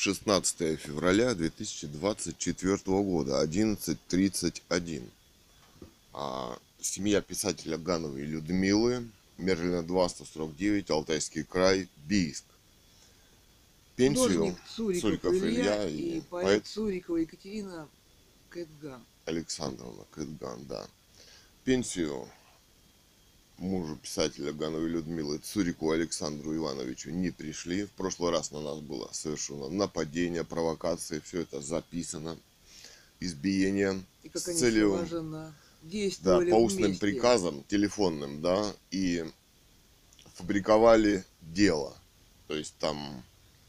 16 февраля 2024 года, 11.31. А, семья писателя Гановой Людмилы, Мерлина 2, 149, Алтайский край, Бийск. Пенсию Художник Цуриков, Цуриков Илья Илья и, и поэт, поэт Цурикова Екатерина Кэтган. Александровна Кэтган, да. Пенсию мужу писателя Гановой Людмилы Цурику Александру Ивановичу не пришли. В прошлый раз на нас было совершено нападение, провокации, все это записано, избиение И как с они целью, слаженно да, по устным вместе. приказам, телефонным, да, и фабриковали дело. То есть там,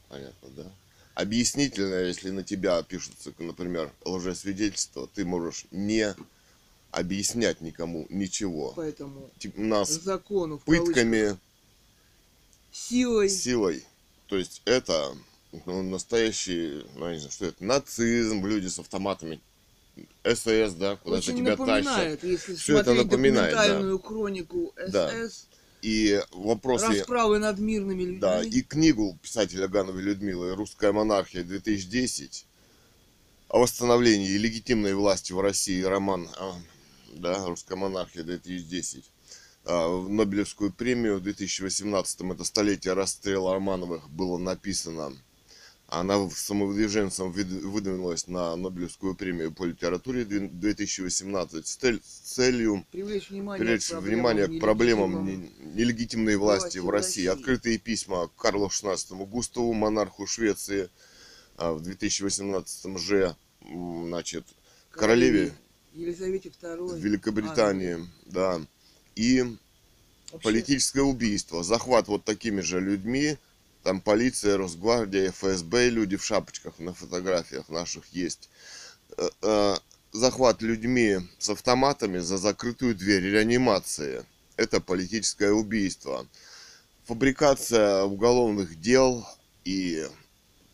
понятно, да, объяснительное, если на тебя пишутся, например, лжесвидетельство, ты можешь не объяснять никому ничего. Поэтому Типа, нас закону пытками, силой силой. То есть это ну, настоящий, ну, я не знаю, что это, нацизм, люди с автоматами, СС, да, куда-то тебя тащат. напоминает, если Всё это напоминает, да. хронику Да. СС, И вопросы, расправы над мирными людьми. да, и книгу писателя Гановой Людмилы «Русская монархия-2010» о восстановлении легитимной власти в России, роман, да, «Русская монархия-2010», а, в Нобелевскую премию в 2018 это столетие расстрела Романовых было написано. Она самовыдвиженцем выд- выдвинулась на Нобелевскую премию по литературе две- 2018 с цель- с целью Привлечь внимание, привлечь к проблемам внимание к проблемам нелегитимной власти власти в России. России. Открытые письма Карлу XVI Густаву, монарху Швеции, а, в 2018 же, значит, королеве Елизавете II. Великобритании, да, и Вообще, политическое убийство, захват вот такими же людьми, там полиция, Росгвардия, ФСБ, люди в шапочках на фотографиях наших есть. Э, э, Захват людьми с автоматами за закрытую дверь реанимации. Это политическое убийство. Фабрикация уголовных дел и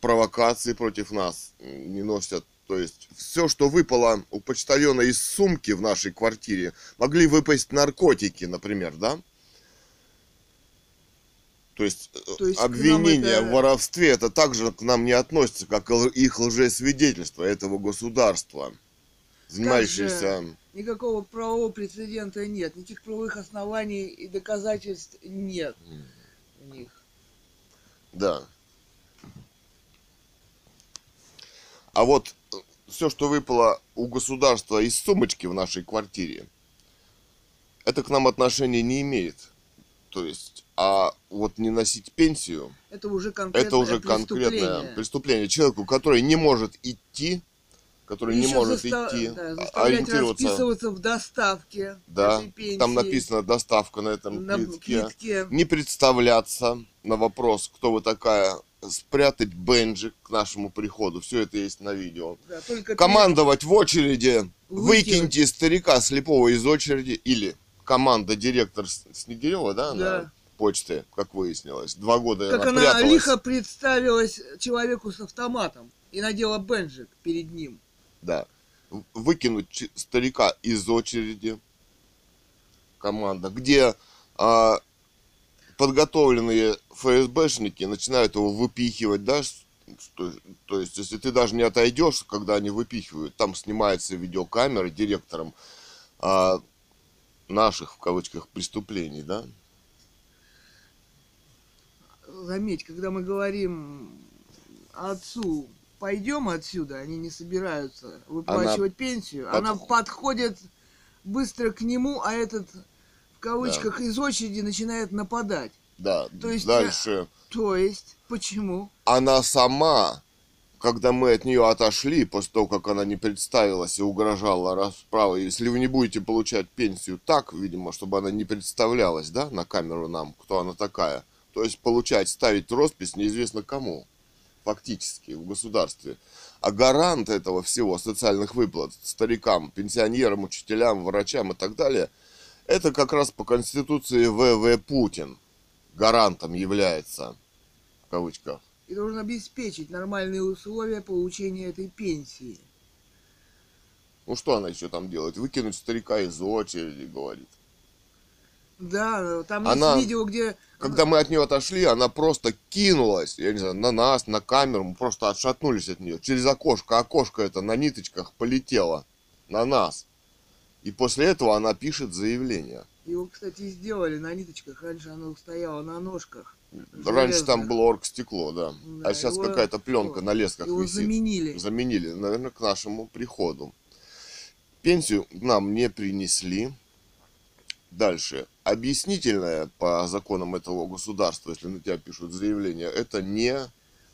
провокации против нас не носят. То есть все, что выпало у почтальона из сумки в нашей квартире, могли выпасть наркотики, например, да? То есть, э, То есть обвинение это- в воровстве это также к нам не относится, как их лжесвидетельство этого государства, занимающееся... Никакого правового прецедента нет, никаких правовых оснований и доказательств нет у них. Да. А вот все, что выпало у государства из сумочки в нашей квартире, это к нам отношения не имеет. То есть, а вот не носить пенсию, Это уже конкретное это уже конкретное преступление. преступление. Человеку, который не может идти, который не Ещё может заста- идти, да, ориентироваться. расписываться в доставке Да, там написано доставка на этом на квитке. квитке. не представляться на вопрос, кто вы такая, спрятать бенджик к нашему приходу. Все это есть на видео. Да, Командовать в очереди, Выкинуть. выкиньте старика слепого из очереди или команда директор Снегирева, да, Да. на почте, как выяснилось. Два года Как она она лихо представилась человеку с автоматом и надела бенджик перед ним. Да. Выкинуть старика из очереди. Команда. Где а, подготовленные ФСБшники начинают его выпихивать, да, что- то есть, если ты даже не отойдешь, когда они выпихивают, там снимается видеокамера директором а, наших, в кавычках, преступлений, да? Заметь, когда мы говорим отцу, пойдем отсюда, они не собираются выплачивать пенсию, она подх- подходит быстро к нему, а этот в кавычках из очереди начинает нападать. Да, То есть, дальше. То есть, почему? она сама, когда мы от нее отошли, после того, как она не представилась и угрожала расправой, если вы не будете получать пенсию так, видимо, чтобы она не представлялась, да, на камеру нам, кто она такая, то есть получать, ставить роспись неизвестно кому, фактически, в государстве. А гарант этого всего, социальных выплат старикам, пенсионерам, учителям, врачам и так далее, это как раз по Конституции ВВ Путин гарантом является, в кавычках. И должен обеспечить нормальные условия получения этой пенсии. Ну что она еще там делает? Выкинуть старика из очереди, говорит. Да, там Она- есть видео, где... Когда мы от нее отошли, она просто кинулась, я не знаю, на нас, на камеру, мы просто отшатнулись от нее. Через окошко, окошко это на ниточках полетело на нас. И после этого она пишет заявление. Его, кстати, и сделали на ниточках. Раньше оно стояло на ножках. Раньше там Железных. было оргстекло, да. Да, а сейчас его- какая-то пленка на лесках Его висит. заменили. Заменили, наверное, к нашему приходу. Пенсию нам не принесли. Дальше. Объяснительное по законам этого государства, если на тебя пишут заявление, это не...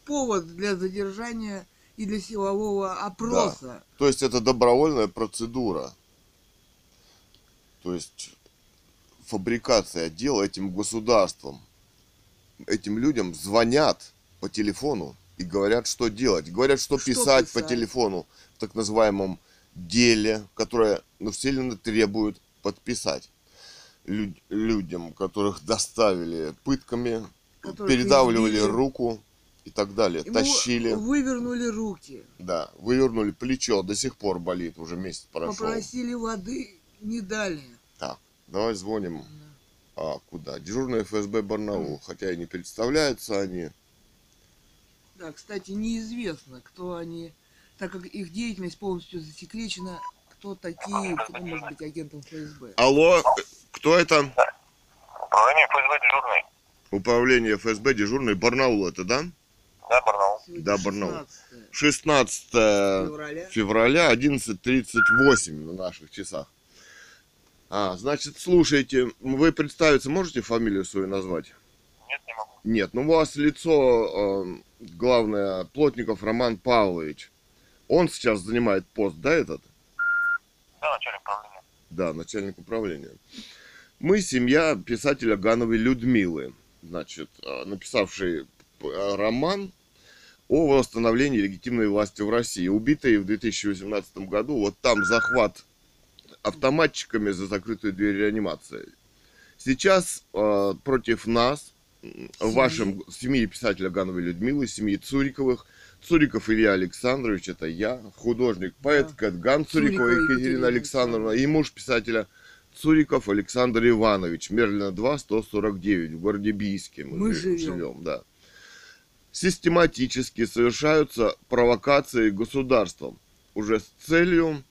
Повод для задержания и для силового опроса. То есть это добровольная процедура. То есть фабрикация дела этим государством. Этим людям звонят по телефону и говорят, что делать. Говорят, что, Что писать, по писать? телефону в так называемом деле, которое населенно требует подписать Лю- людям, которых доставили пытками, Которых передавливали избили. руку и так далее, Ему тащили. вывернули руки. Да, вывернули плечо, до сих пор болит, уже месяц прошел. Попросили воды, не дали. Давай звоним. А, куда? Дежурный ФСБ Барнаул. Хотя и не представляются они. Да, кстати, неизвестно, кто они, так как их деятельность полностью засекречена, кто такие, кто может быть агентом ФСБ. Алло, кто это? Управление ФСБ дежурный. Управление ФСБ дежурный Барнаул это, да? Да, Барнаул. Сегодня Да, Барнаул. 16 16 февраля. февраля 11.38 на наших часах. А, значит, слушайте, вы представиться можете фамилию свою назвать? Нет, не могу. Нет, ну у вас лицо, э, главное, Плотников Роман Павлович. Он сейчас занимает пост, да, этот? Да, начальник управления. Да, начальник управления. Мы семья писателя Гановой Людмилы, значит, э, написавшей э, роман о восстановлении легитимной власти в России, убитой в 2018 году. Вот там захват автоматчиками за закрытую дверь реанимации. Сейчас э, против нас, Семьи. вашим семьи писателя Гановой Людмилы, семьи Цуриковых, Цуриков Илья Александрович, это я, художник, поэт Да. Кэтган Цурикова Цурикова Екатерина Екатерина Александровна и муж писателя Цуриков Александр Иванович, Мерлина 2, 149, в городе Бийске мы, Мы жи- живем. да. Систематически совершаются провокации государством уже с целью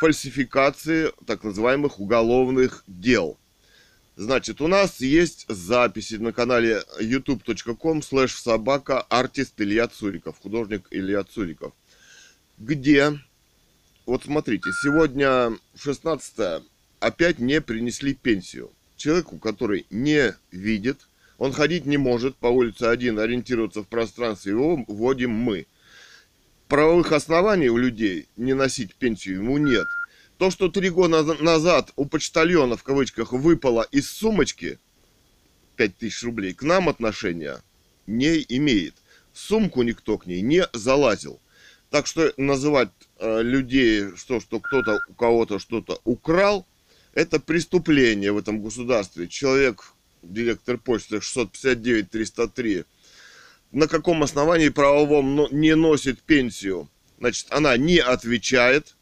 фальсификации так называемых уголовных дел. Значит, у нас есть записи на канале youtube.com slash собака артист Илья Цуриков, художник Илья Цуриков, где, вот смотрите, сегодня 16 опять не принесли пенсию. Человеку, который не видит, он ходить не может по улице один, ориентироваться в пространстве, его вводим мы. Правовых оснований у людей не носить пенсию ему нет. То, что три года наз- назад у почтальона, в кавычках, выпало из сумочки 5000 рублей, к нам отношения не имеет. Сумку никто к ней не залазил. Так что называть э, людей, что, что кто-то у кого-то что-то украл, это преступление в этом государстве. Человек, директор почты 659-303, на каком основании правовом не носит пенсию? Значит, она не отвечает,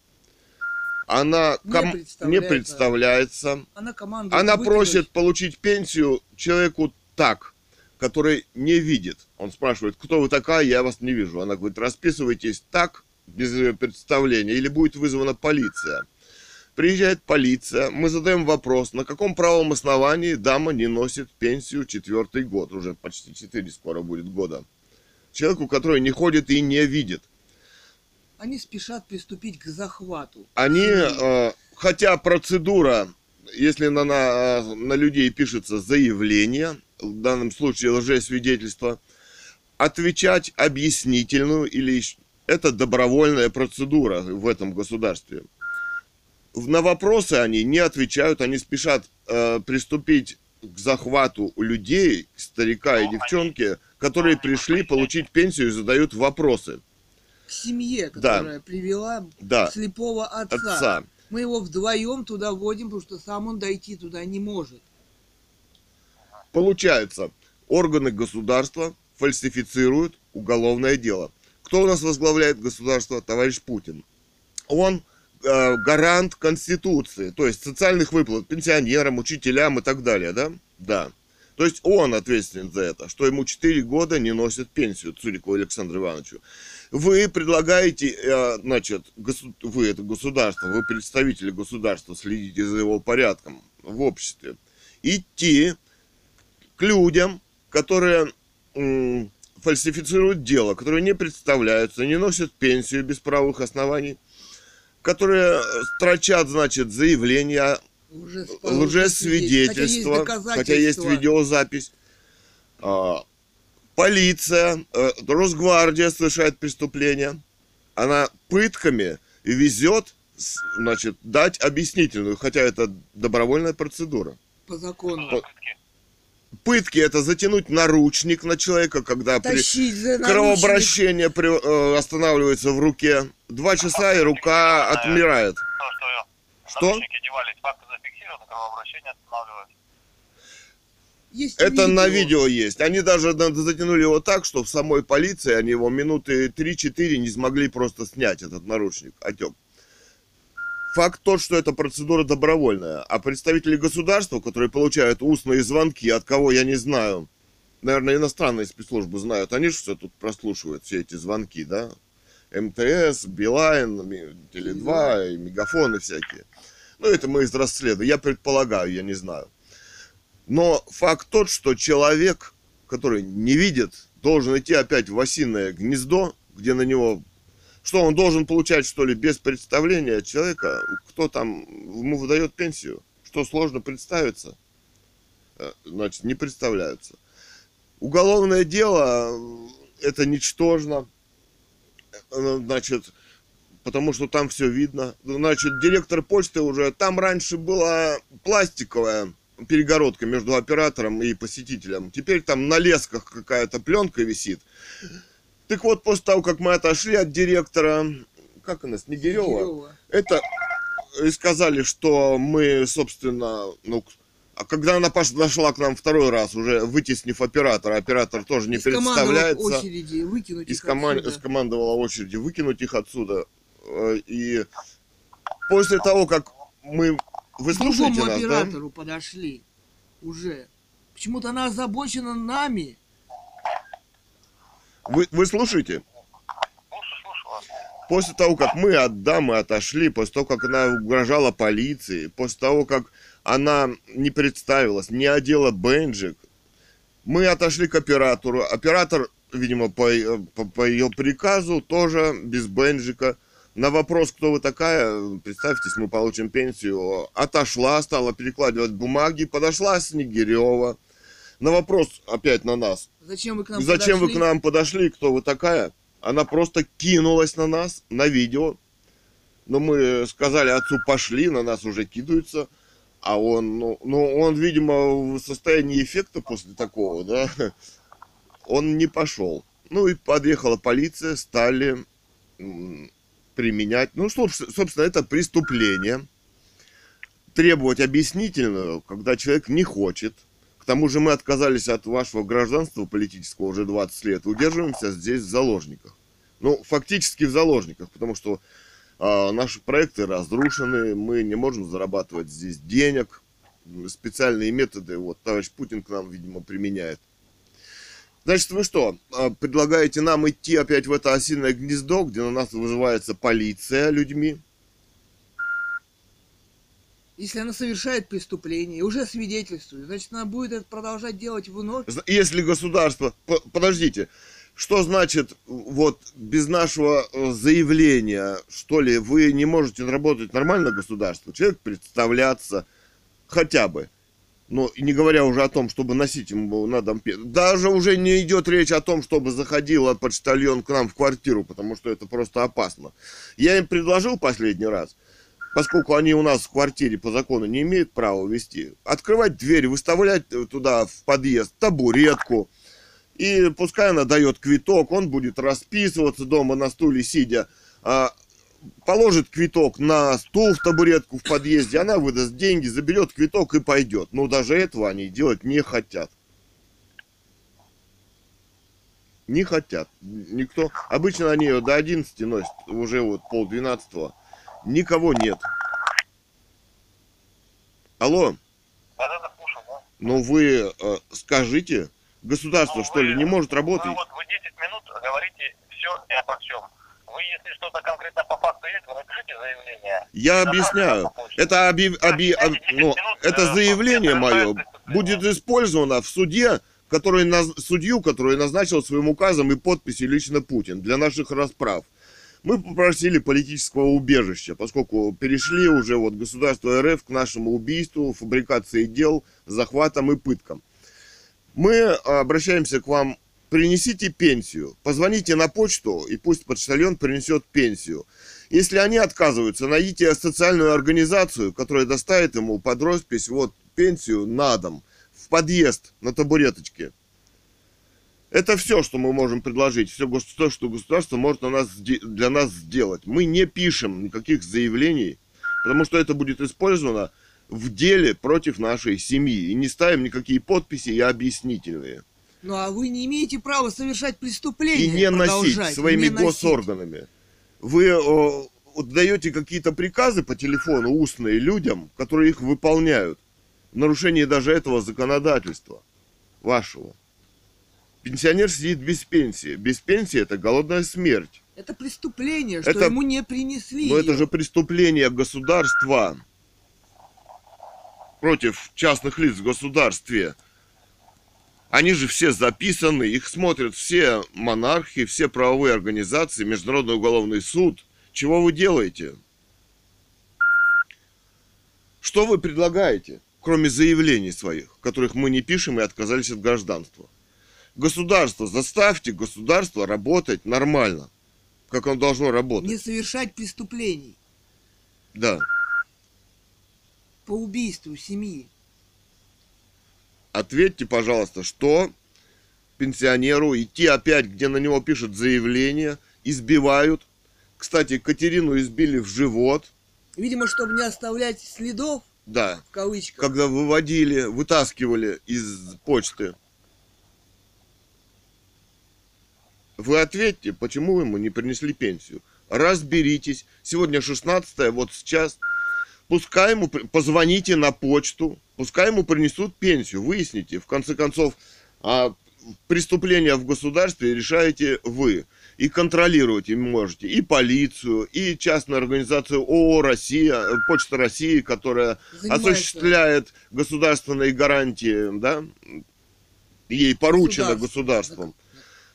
она Не ком- не представляется. Она командует она выкинуть. просит получить пенсию человеку так, который не видит. Он спрашивает, кто вы такая, я вас не вижу. Она говорит, расписывайтесь так, без ее представления, или будет вызвана полиция. Приезжает полиция, мы задаем вопрос, на каком правом основании дама не носит пенсию четвертый год, уже почти четыре скоро будет года. Человеку, который не ходит и не видит. Они спешат приступить к захвату. Они, э, хотя процедура, если на, на, на людей пишется заявление, в данном случае лжесвидетельство, отвечать объяснительную или это добровольная процедура в этом государстве. В- На вопросы они не отвечают, они спешат э, приступить к захвату людей, старика и девчонки, которые пришли получить пенсию и задают вопросы. К семье, Да. которая привела Да, слепого отца. отца. Мы его вдвоем туда вводим, потому что сам он дойти туда не может. Получается, органы государства фальсифицируют уголовное дело. Кто у нас возглавляет государство? Товарищ Путин. Он э, гарант Конституции, то есть социальных выплат пенсионерам, учителям и так далее, да? Да. То есть он ответственен за это, что ему 4 года не носят пенсию Цурикову Александру Ивановичу. Вы предлагаете, э, значит, госу- вы это государство, вы представители государства, следите за его порядком в обществе, идти к людям, которые м, фальсифицируют дело, которые не представляются, не носят пенсию без правовых оснований, которые э, строчат, значит, заявления, лжесвидетельства, хотя есть видеозапись. А, полиция, э, Росгвардия совершает преступление. Она пытками везет, значит, дать объяснительную, хотя это добровольная процедура. По закону. Вот. Пытки это затянуть наручник на человека, когда при- Тащить за наручник. кровообращение при- э, останавливается в руке. Два часа и рука отмирает. То, что Что? наручники девались, факты зафиксированы, кровообращение останавливается. Есть Это на видео есть. Они даже затянули его так, что в самой полиции они его минуты 3-4 не смогли просто снять этот наручник, отек. Факт тот, что эта процедура добровольная. А представители государства, которые получают устные звонки, от кого я не знаю, наверное, иностранные спецслужбы знают, они же все тут прослушивают, все эти звонки, да? МТС, Билайн, Ми- Теле2, и Мегафоны всякие. Ну, это мы из расследования. Я предполагаю, я не знаю. Но факт тот, что человек, который не видит, должен идти опять в осиное гнездо, где на него... Что, он должен получать, что ли, без представления человека? Кто там ему выдает пенсию? Что, сложно представиться? Э, Значит, не представляются. Уголовное дело э, это ничтожно. Э, Значит, потому что там все видно. Значит, директор почты уже... Там раньше была пластиковая перегородка между оператором и посетителем. Теперь там на лесках какая-то пленка висит. Так вот, после того, как мы отошли от директора, как она, Снегирева, Снегирева. это и сказали, что мы, собственно, ну, а когда она пош- подошла к нам второй раз, уже вытеснив оператора, оператор тоже не Скомандовать представляется очереди, выкинуть и их скоман- отсюда. скомандовала очереди выкинуть их отсюда. Э, И после того, как мы... Вы К слушаете другому нас, да? оператору подошли уже. Почему-то она озабочена нами. Вы, вы слушаете? После того, как мы от дамы отошли, после того, как она угрожала полиции, после того, как она не представилась, не одела бенджик, мы отошли к оператору. Оператор, видимо, по, по, по ее приказу, тоже без бенджика. На вопрос, кто вы такая, представьтесь, мы получим пенсию, отошла, стала перекладывать бумаги, подошла Снегирева. На вопрос опять на нас, Зачем вы к нам Зачем вы к подошли? нам подошли? Кто вы такая? Она просто кинулась на нас на видео. Но мы сказали отцу пошли, на нас уже кидаются. А он, ну, ну, он, видимо, в состоянии эффекта после такого, да, он не пошел. Ну и подъехала полиция, стали применять. Ну, что, собственно, это преступление. Требовать объяснительную, когда человек не хочет. Тому же мы отказались от вашего гражданства политического уже 20 лет. Удерживаемся здесь в заложниках. Ну, фактически в заложниках, потому что а, наши проекты разрушены, мы не можем зарабатывать здесь денег. Специальные методы, вот, товарищ Путин к нам, видимо, применяет. Значит, вы что, а, предлагаете нам идти опять в это осиное гнездо, где на нас вызывается полиция людьми? Если она совершает преступление уже свидетельствует, значит, она будет это продолжать делать вновь. Если государство... Подождите, что значит вот без нашего э, заявления, что ли, вы не можете работать нормально государство? Человек представляться хотя бы. Ну, не говоря уже о том, чтобы носить ему на дом пе- Даже уже не идет речь о том, чтобы заходил почтальон к нам в квартиру, потому что это просто опасно. Я им предложил последний раз, поскольку они у нас в квартире по закону не имеют права вести, открывать дверь, выставлять туда в подъезд табуретку, и пускай она дает квиток, он будет расписываться дома на стуле сидя, а, положит квиток на стул в табуретку в подъезде, она выдаст деньги, заберет квиток и пойдет. Но даже этого они делать не хотят. Не хотят. Никто. Обычно они ее до 11 носят, уже вот пол 12 Никого нет. Алло, Да-да-да, слушаю, да. ну вы э, скажите, государство Ну, что ли вы- не может работать? Вы вот вы 10 минут говорите все и обо всем. Вы, если что-то конкретно по факту есть, вы напишите заявление. Я Направьте объясняю. Это, оби- оби- об- ну, это заявление мое будет использовано в суде, который наз- судью, который назначил своим указом и подписью лично Путин для наших расправ. Мы попросили политического убежища, поскольку перешли уже вот государство РФ к нашему убийству, фабрикации дел, захватам и пыткам. Мы обращаемся к вам, принесите пенсию, позвоните на почту, и пусть почтальон принесет пенсию. Если они отказываются, найдите социальную организацию, которая доставит ему под роспись вот пенсию на дом, в подъезд на табуреточке. Это все, что мы можем предложить, все, то, что государство может на нас, для нас сделать. Мы не пишем никаких заявлений, потому что это будет использовано в деле против нашей семьи. И не ставим никакие подписи и объяснительные. Ну а вы не имеете права совершать преступления. И не носить своими не носить. госорганами. Вы о, вот даете какие-то приказы по телефону устные людям, которые их выполняют. В нарушении даже этого законодательства вашего. Пенсионер сидит без пенсии. Без пенсии это голодная смерть. Это преступление, что Это- ему не принесли. Но это её. же преступление государства против частных лиц в государстве. Они же все записаны, их смотрят все монархи, все правовые организации, Международный уголовный суд. Чего вы делаете? Что вы предлагаете, кроме заявлений своих, которых мы не пишем и отказались от гражданства? Государство, заставьте государство работать нормально, как оно должно работать. Не совершать преступлений Да. по убийству семьи. Ответьте, пожалуйста, что пенсионеру идти опять, где на него пишут заявление, избивают. Кстати, Катерину избили в живот, Видимо, чтобы не оставлять следов, да, в кавычках. когда выводили, вытаскивали из почты. Вы ответьте, почему вы ему не принесли пенсию. Разберитесь. Сегодня 16 вот сейчас. Пускай ему, позвоните на почту, пускай ему принесут пенсию. Выясните, в конце концов, а преступления в государстве решаете вы. И контролировать им можете и полицию, и частную организацию ООО «Россия», Почта России, которая Занимается осуществляет государственные гарантии, да, ей поручено Государство. государством.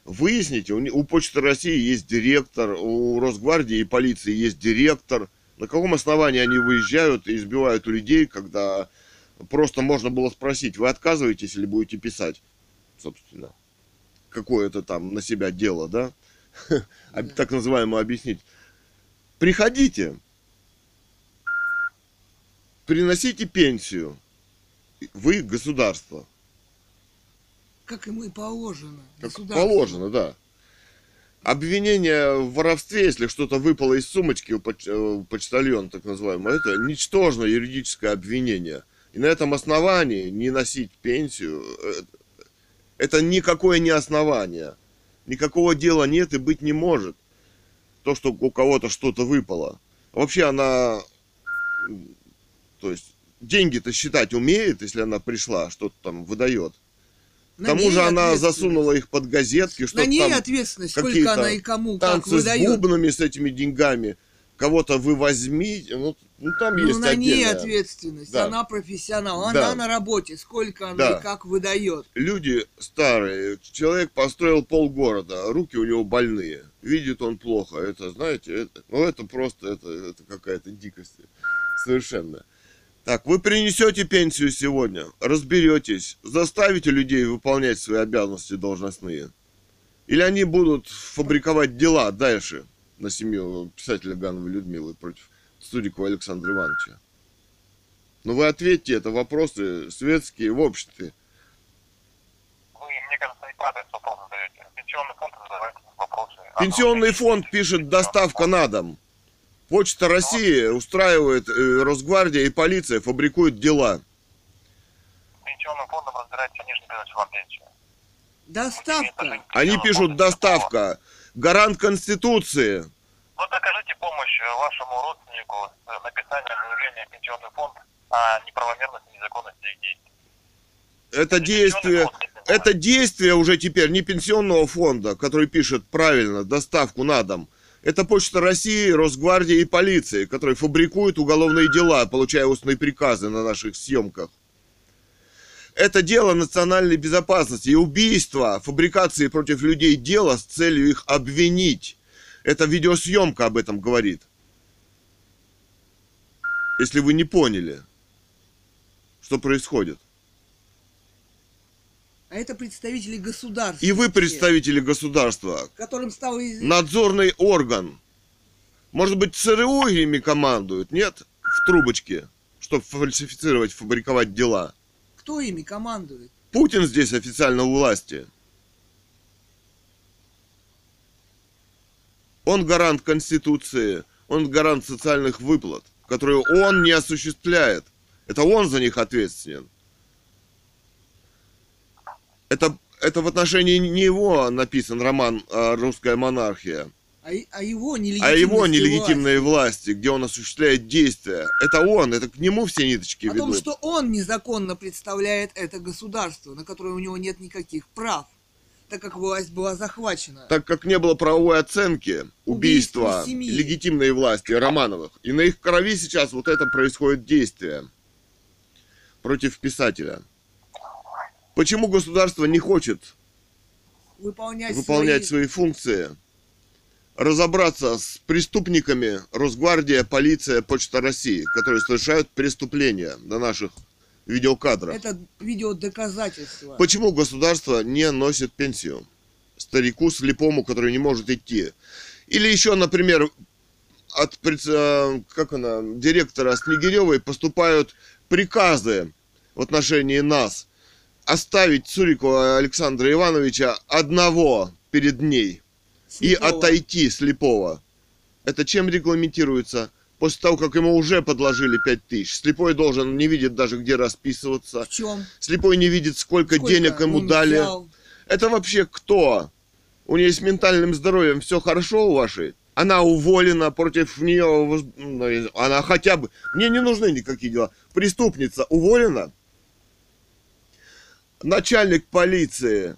Выясните, у, у Почты России есть директор, у Росгвардии и полиции есть директор. На каком основании они выезжают и избивают людей, когда просто можно было спросить, вы отказываетесь или будете писать, собственно, какое-то там на себя дело, да? Об- Так называемое объяснить. Приходите, приносите пенсию. Вы государство. Как ему и положено. Как положено, да. Обвинение в воровстве, если что-то выпало из сумочки у поч- э, у почтальона, так называемого, это ничтожное юридическое обвинение. И на этом основании не носить пенсию, э, это никакое не основание. Никакого дела нет и быть не может. То, что у кого-то что-то выпало. Вообще она, то есть, деньги-то считать умеет, если она пришла, что-то там выдает. К тому ней же она засунула их под газетки, что На ней там ответственность, сколько она и кому, как танцы с выдает. бубнами, с этими деньгами. Кого-то вы возьмите, ну, ну там Ну, есть на ней отдельная. ответственность. Да. Она профессионал. Да. Она на работе. Сколько она Да. и как выдает. Люди старые, человек построил полгорода, руки у него больные, видит он плохо. Это, знаете, это, ну это просто, это, это какая-то дикость совершенно. Так, вы принесете пенсию сегодня, разберетесь, заставите людей выполнять свои обязанности должностные. Или они будут фабриковать дела дальше на семью писателя Гановой Людмилы против Студикова Александра Ивановича. Ну вы ответьте, это вопросы светские в обществе. Вы, мне кажется, неправильно вопрос задаете. Пенсионный фонд задавайте вопросы. А Пенсионный ну, фонд пишет доставка на дом. Почта России устраивает, э, Росгвардия и полиция фабрикуют дела. Пенсионным фондом же не дают вам пенсию. Доставка. Они пишут доставка. Гарант Конституции. Ну, докажите помощь э, вашему родственнику с написанием заявления в пенсионный фонд о неправомерности и незаконности их действий. Это действие, это действие уже теперь не пенсионного фонда, который пишет правильно доставку на дом. Это Почта России, Росгвардия и полиция, которые фабрикуют уголовные дела, получая устные приказы на наших съемках. Это дело национальной безопасности и убийство, фабрикации против людей дела с целью их обвинить. Это видеосъемка об этом говорит. Если вы не поняли, что происходит. А это представители государства. И вы представители государства, Которым известно. надзорный орган. Может быть, ЦРУ ими командует, нет? В трубочке, чтобы фальсифицировать, фабриковать дела. Кто ими командует? Путин здесь официально у власти. Он гарант Конституции, он гарант социальных выплат, которые он не осуществляет. Это он за них ответственен. Это, это в отношении не его написан роман а, «Русская монархия», А, а его а нелегитимность его и нелегитимной власти, где он осуществляет действия. Это он, это к нему все ниточки власть. О том, ведут. что он незаконно представляет это государство, на которое у него нет никаких прав, так как власть была захвачена. так как не было правовой оценки Убийство убийства семьи. легитимной власти Романовых. И на их крови сейчас вот это происходит действие против писателя. Почему государство не хочет Выполнять, выполнять свои... свои функции? Разобраться с преступниками Росгвардия, полиция, Почта России, которые совершают преступления на наших видеокадрах. Это видео доказательство. Почему государство не носит пенсию старику слепому, который не может идти? Или еще, например, от э, как она, директора Снегиревой поступают приказы в отношении нас оставить Цурикова Александра Ивановича одного перед ней и Слепого. отойти слепого. Это чем регламентируется? После того, как ему уже подложили 5 тысяч. Слепой должен не видит даже, где расписываться. В чем? Слепой не видит, сколько, денег ему дали. Это вообще кто? У нее с ментальным здоровьем все хорошо у вашей? Она уволена, против нее... ну, Она хотя бы... Мне не нужны никакие дела. Преступница уволена? Начальник полиции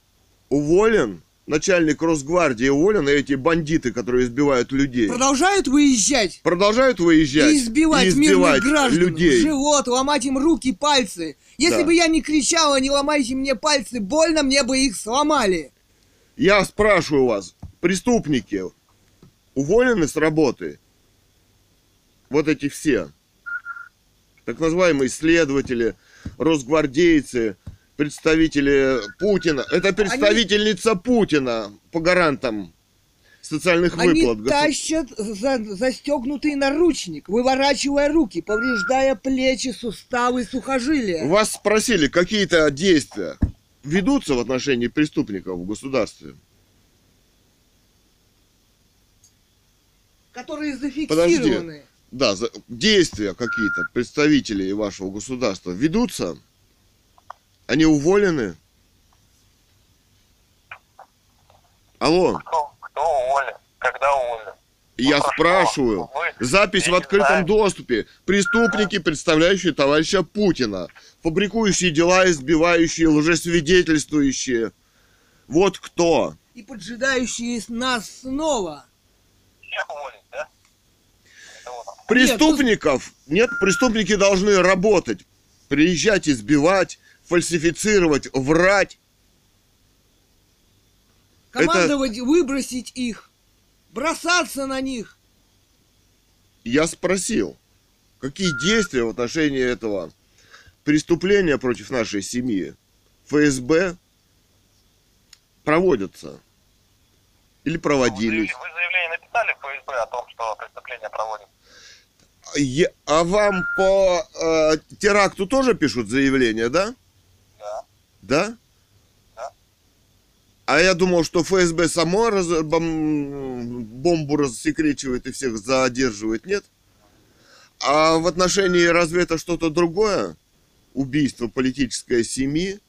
уволен? Начальник Росгвардии уволен? И эти бандиты, которые избивают людей? Продолжают выезжать Продолжают выезжать и избивать, и избивать мирных граждан, людей. живот, ломать им руки, пальцы. Если Да. бы я не кричала, не ломайте мне пальцы, больно, мне бы их сломали. Я спрашиваю вас, преступники уволены с работы? Вот эти все. Так называемые следователи, росгвардейцы, представители Путина. Это представительница Путина по гарантам социальных Они выплат. госу- тащат за, застегнутый наручник, выворачивая руки, повреждая плечи, суставы, сухожилия. Вас спросили, какие-то действия ведутся в отношении преступников в государстве? которые зафиксированы. Да, за- действия какие-то представителей вашего государства ведутся? Они уволены? Алло, Кто, кто уволен? Когда уволен? я хорошо. спрашиваю. Вы- Запись я в открытом доступе. Преступники, представляющие товарища Путина. Фабрикующие дела, избивающие, лжесвидетельствующие. Вот кто. И поджидающие нас снова. Всех уволить, да? Это вот. Преступников нет, преступники должны работать, приезжать, избивать, фальсифицировать, врать. Командовать, выбросить их. Бросаться на них. Я спросил, какие действия в отношении этого преступления против нашей семьи ФСБ проводятся или Вы проводились. заявление- вы заявление написали в ФСБ о том, что преступление проводим? Е- А вам по э, теракту тоже пишут заявление, да? Да. А я думал, что ФСБ само раз- бом- бомбу рассекречивает и всех задерживает, нет? А в отношении разве это что-то другое? Убийство политической семьи?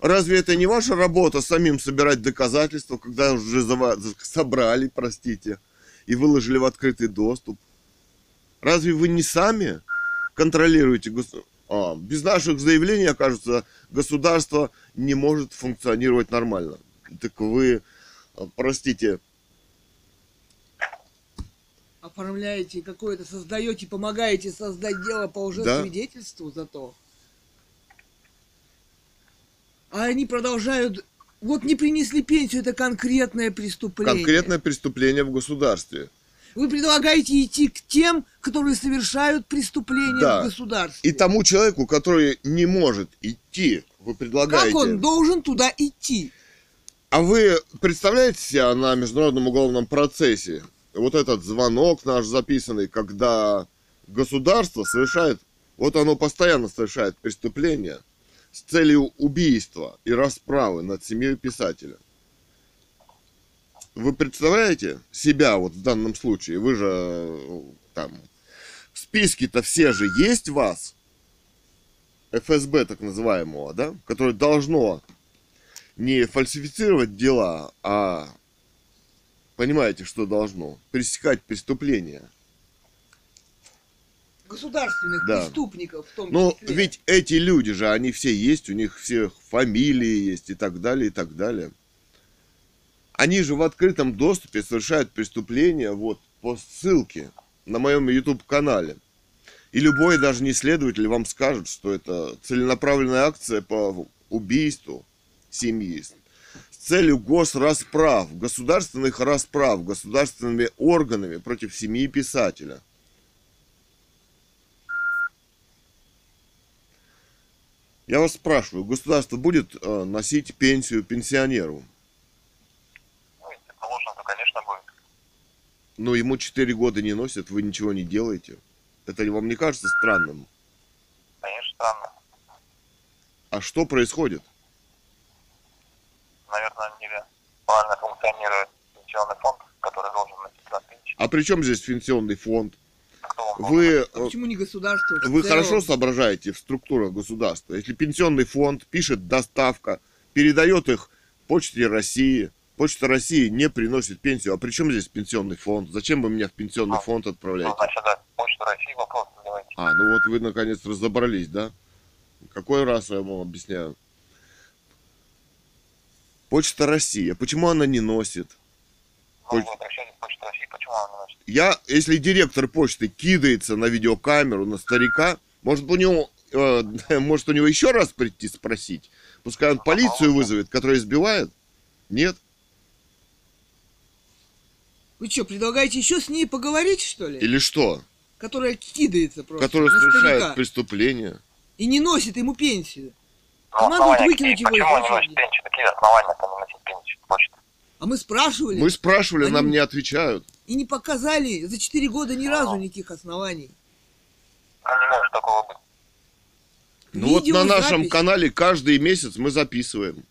Разве это не ваша работа самим собирать доказательства, когда уже за собрали, простите, и выложили в открытый доступ? Разве вы не сами контролируете государство? А, без наших заявлений, окажется, государство не может функционировать нормально. Так вы, а, простите, Оформляете какое-то, создаете, помогаете создать дело по уже Да. свидетельству зато. А они продолжают... Вот не принесли пенсию, это конкретное преступление. конкретное преступление в государстве. Вы предлагаете идти к тем, которые совершают преступления Да. в государстве. И тому человеку, который не может идти, вы предлагаете... Как он должен туда идти? А вы представляете себя на международном уголовном процессе? Вот этот звонок наш записанный, когда государство совершает, вот оно постоянно совершает преступления с целью убийства и расправы над семьей писателя. Вы представляете себя вот в данном случае? Вы же там в списке-то все же есть вас, ФСБ так называемого, да, которое должно не фальсифицировать дела, а понимаете, что должно? Пресекать преступления. Государственных Да. преступников в том Но числе. ведь эти люди же, они все есть, у них все фамилии есть и так далее, и так далее. Они же в открытом доступе совершают преступления вот по ссылке на моем YouTube-канале. И любой даже не следователь вам скажет, что это целенаправленная акция по убийству семьи с целью госрасправ, государственных расправ, государственными органами против семьи писателя. Я вас спрашиваю, государство будет э, носить пенсию пенсионеру? Ну, если положено, то, конечно, будет. Но ему 4 года не носят, вы ничего не делаете. Это вам не кажется странным? Конечно, странно. А что происходит? Наверное, не правильно функционирует пенсионный фонд, который должен за пенсию. А при чем здесь пенсионный фонд? Он Вы? А почему не государство? вы целом? хорошо соображаете в структурах государства. Если пенсионный фонд пишет доставка, передает их Почте России, Почта России не приносит пенсию. А при чем здесь пенсионный фонд? Зачем вы меня в пенсионный фонд Ну, отправляете? значит, да, Почта России вопрос задавайте. А, ну вот вы наконец разобрались, да? Какой раз я вам объясняю? Почта России. А почему она не носит? Ну, Поч- Почту России, почему она не носит? Я, если директор почты кидается на видеокамеру на старика, может у него, э, может у него еще раз прийти спросить? Пускай он полицию вызовет, которая избивает? Нет? Вы что, предлагаете еще с ней поговорить, что ли? Или что? Которая кидается просто Который на совершает преступление? и не носит ему пенсию. Ну, Командует основания выкинуть его из Почему не очереди. носит пенсию? Какие основания-то не носить пенсию? Почта. А мы спрашивали Мы спрашивали, нам Они- не отвечают. и не показали за 4 года ни разу никаких оснований. Ну, не может такого быть. Ну вот на нашем канале каждый месяц мы записываем.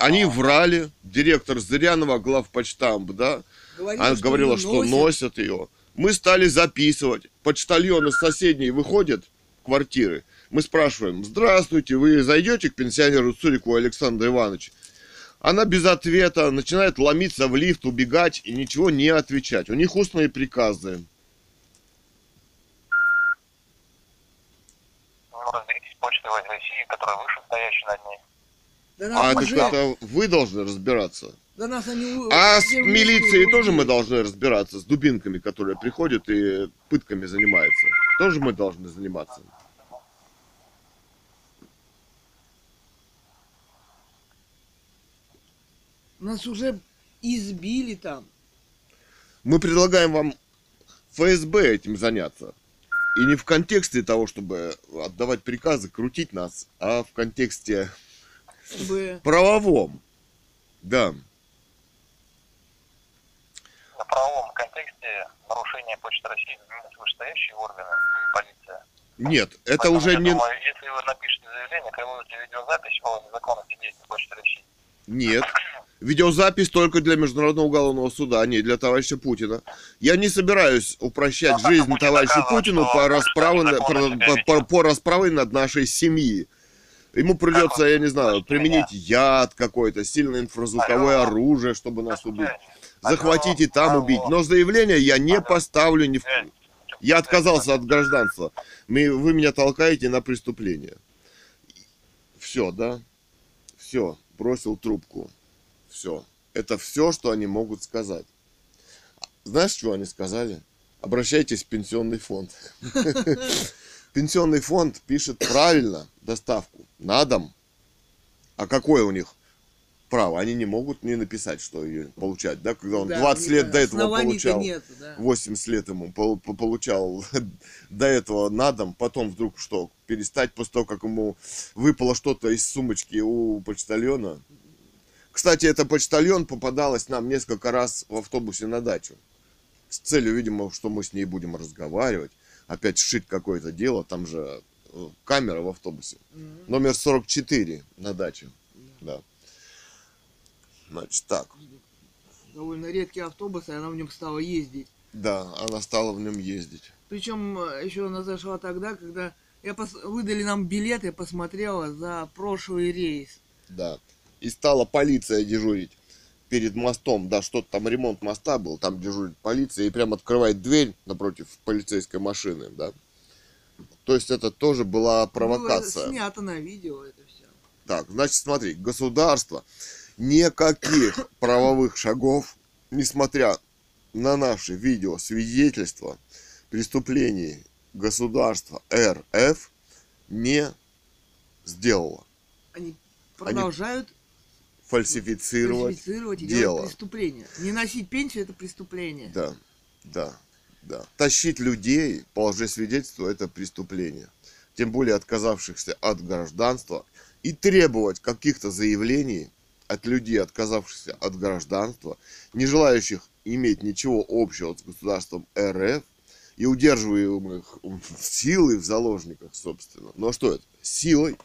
Они врали, директор Зырянова, главпочтамп, да, Говорила, Она говорила, что носят. ее. Мы стали записывать. Почтальон из соседней выходит в квартиры. Мы спрашиваем, здравствуйте, вы зайдете к пенсионеру Цурику Александру Ивановичу? Она без ответа начинает ломиться в лифт, убегать и ничего не отвечать. У них устные приказы. Ну, разберитесь с Почтой России, которая выше стоящей над ней. Да А так уже- это вы должны разбираться. да нас они А с милицией тоже мы должны разбираться, с дубинками, которые приходят и пытками занимаются. Тоже мы должны заниматься. Нас уже избили там. Мы предлагаем вам ФСБ этим заняться. И не в контексте того, чтобы отдавать приказы, крутить нас, а в контексте Чтобы... правовом. Да. В правовом контексте нарушение Почты России занимают вышестоящие органы и полиция. Нет, это Поэтому уже я не... думаю, если вы напишете заявление, требуете видеозапись о незаконности действий Почты России. Нет. Видеозапись только для Международного уголовного суда, а не для товарища Путина. Я не собираюсь упрощать Ну, так жизнь товарищу Путину по на- незаконно по, по- по расправе над нашей семьей. Ему придется, я не знаю, применить яд какой-то, сильное инфразвуковое оружие, чтобы нас убить. Захватить и там убить. Но заявление я не поставлю ни в... Эй, Я отказался от гражданства. Мы, вы меня толкаете на преступление. Все, да? Все, бросил трубку. Все. Это все, что они могут сказать. Знаешь, что они сказали? Обращайтесь в пенсионный фонд. Пенсионный фонд пишет правильно доставку на дом. А какое у них право? Они не могут не написать, что ее получать, да? Когда он Да, 20 у лет них до этого получал, нету, да. 80 лет ему пол- по- получал до этого на дом, потом вдруг что, перестать после того, как ему выпало что-то из сумочки у почтальона. Кстати, это почтальон попадалась нам несколько раз в автобусе на дачу. С целью, видимо, что мы с ней будем разговаривать. Опять сшить какое-то дело. Там же э, камера в автобусе. Мгм. Номер 44 на даче. Да. Значит, так. Довольно редкий автобус, и она в нем стала ездить. Да, она стала в нем ездить. Причем еще она зашла тогда, когда я пос- выдали нам билет, я посмотрела за прошлый рейс. Да. И стала полиция дежурить перед мостом. Да, что-то там ремонт моста был, там дежурит полиция и прям открывает дверь напротив полицейской машины, да. То есть это тоже была провокация. Было снято на видео это все. Так, значит, смотри, государство никаких правовых шагов, несмотря на наши видео свидетельства преступлений государства РФ, не сделало. Они продолжают Фальсифицировать фальсифицировать дело. делать преступления. Не носить пенсию это преступление. Да, да, да. Тащить людей по лжесвидетельству – это преступление. Тем более отказавшихся от гражданства. И требовать каких-то заявлений от людей, отказавшихся от гражданства, не желающих иметь ничего общего с государством РФ и удерживаемых силой в заложниках, собственно. Ну а что это? Силой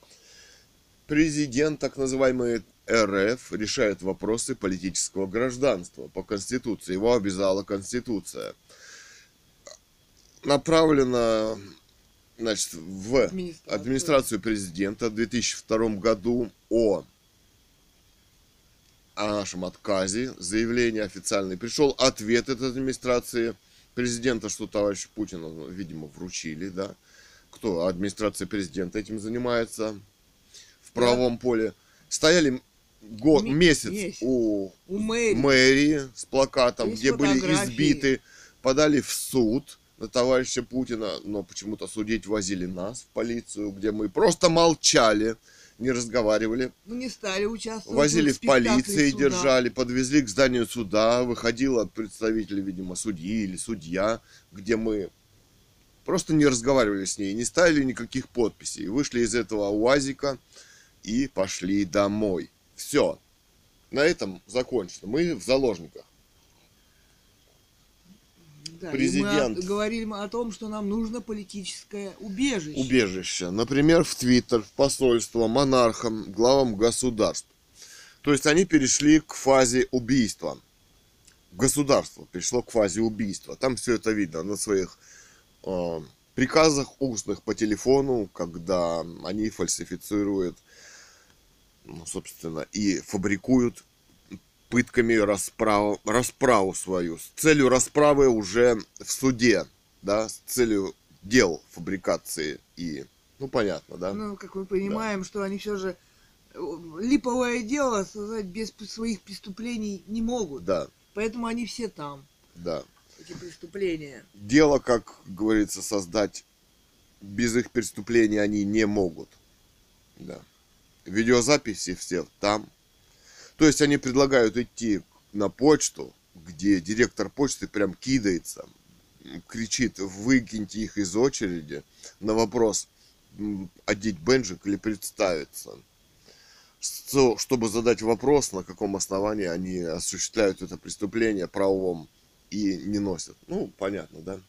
президент, так называемый РФ, решает вопросы политического гражданства по Конституции. Его обязала Конституция. Направлено значит, в администрацию президента в 2002 году о, о нашем отказе, заявление официальное. Пришел ответ от администрации президента, что товарищу Путину, ну, видимо, вручили, да. Кто? Администрация президента этим занимается в правом поле. Стояли год, Ме- месяц, месяц. у У мэрии. мэрии с плакатом, Есть где были избиты, подали в суд на товарища Путина, но почему-то судить возили нас в полицию, где мы просто молчали, не разговаривали, Мы не стали участвовать. возили в спектакле полиции, суда. держали, подвезли к зданию суда, выходила представитель, видимо, судьи или судья, где мы просто не разговаривали с ней, не ставили никаких подписей, вышли из этого УАЗика и пошли домой. Все. На этом закончено. Мы в заложниках. Да, Президент. мы о- говорили мы о том, что нам нужно политическое убежище. убежища. Например, в Твиттер, в посольство, монархам, главам государств. То есть они перешли к фазе убийства. Государство перешло к фазе убийства. Там все это видно на своих э, приказах устных по телефону, когда они фальсифицируют, ну, собственно, и фабрикуют пытками расправу, расправу свою. С целью расправы уже в суде, да, с целью дел фабрикации и, ну, понятно, да? Ну, как мы понимаем, что они все же э, липовое дело создать без своих преступлений не могут. Да, Поэтому они все там, да. эти преступления. Дело, как говорится, создать без их преступления они не могут. Да. Видеозаписи все там. То есть они предлагают идти на почту, где директор почты прям кидается, кричит, выкиньте их из очереди на вопрос, одеть бенджик или представиться. Чтобы задать вопрос, на каком основании они осуществляют это преступление правовом и не носят. Ну, понятно, да?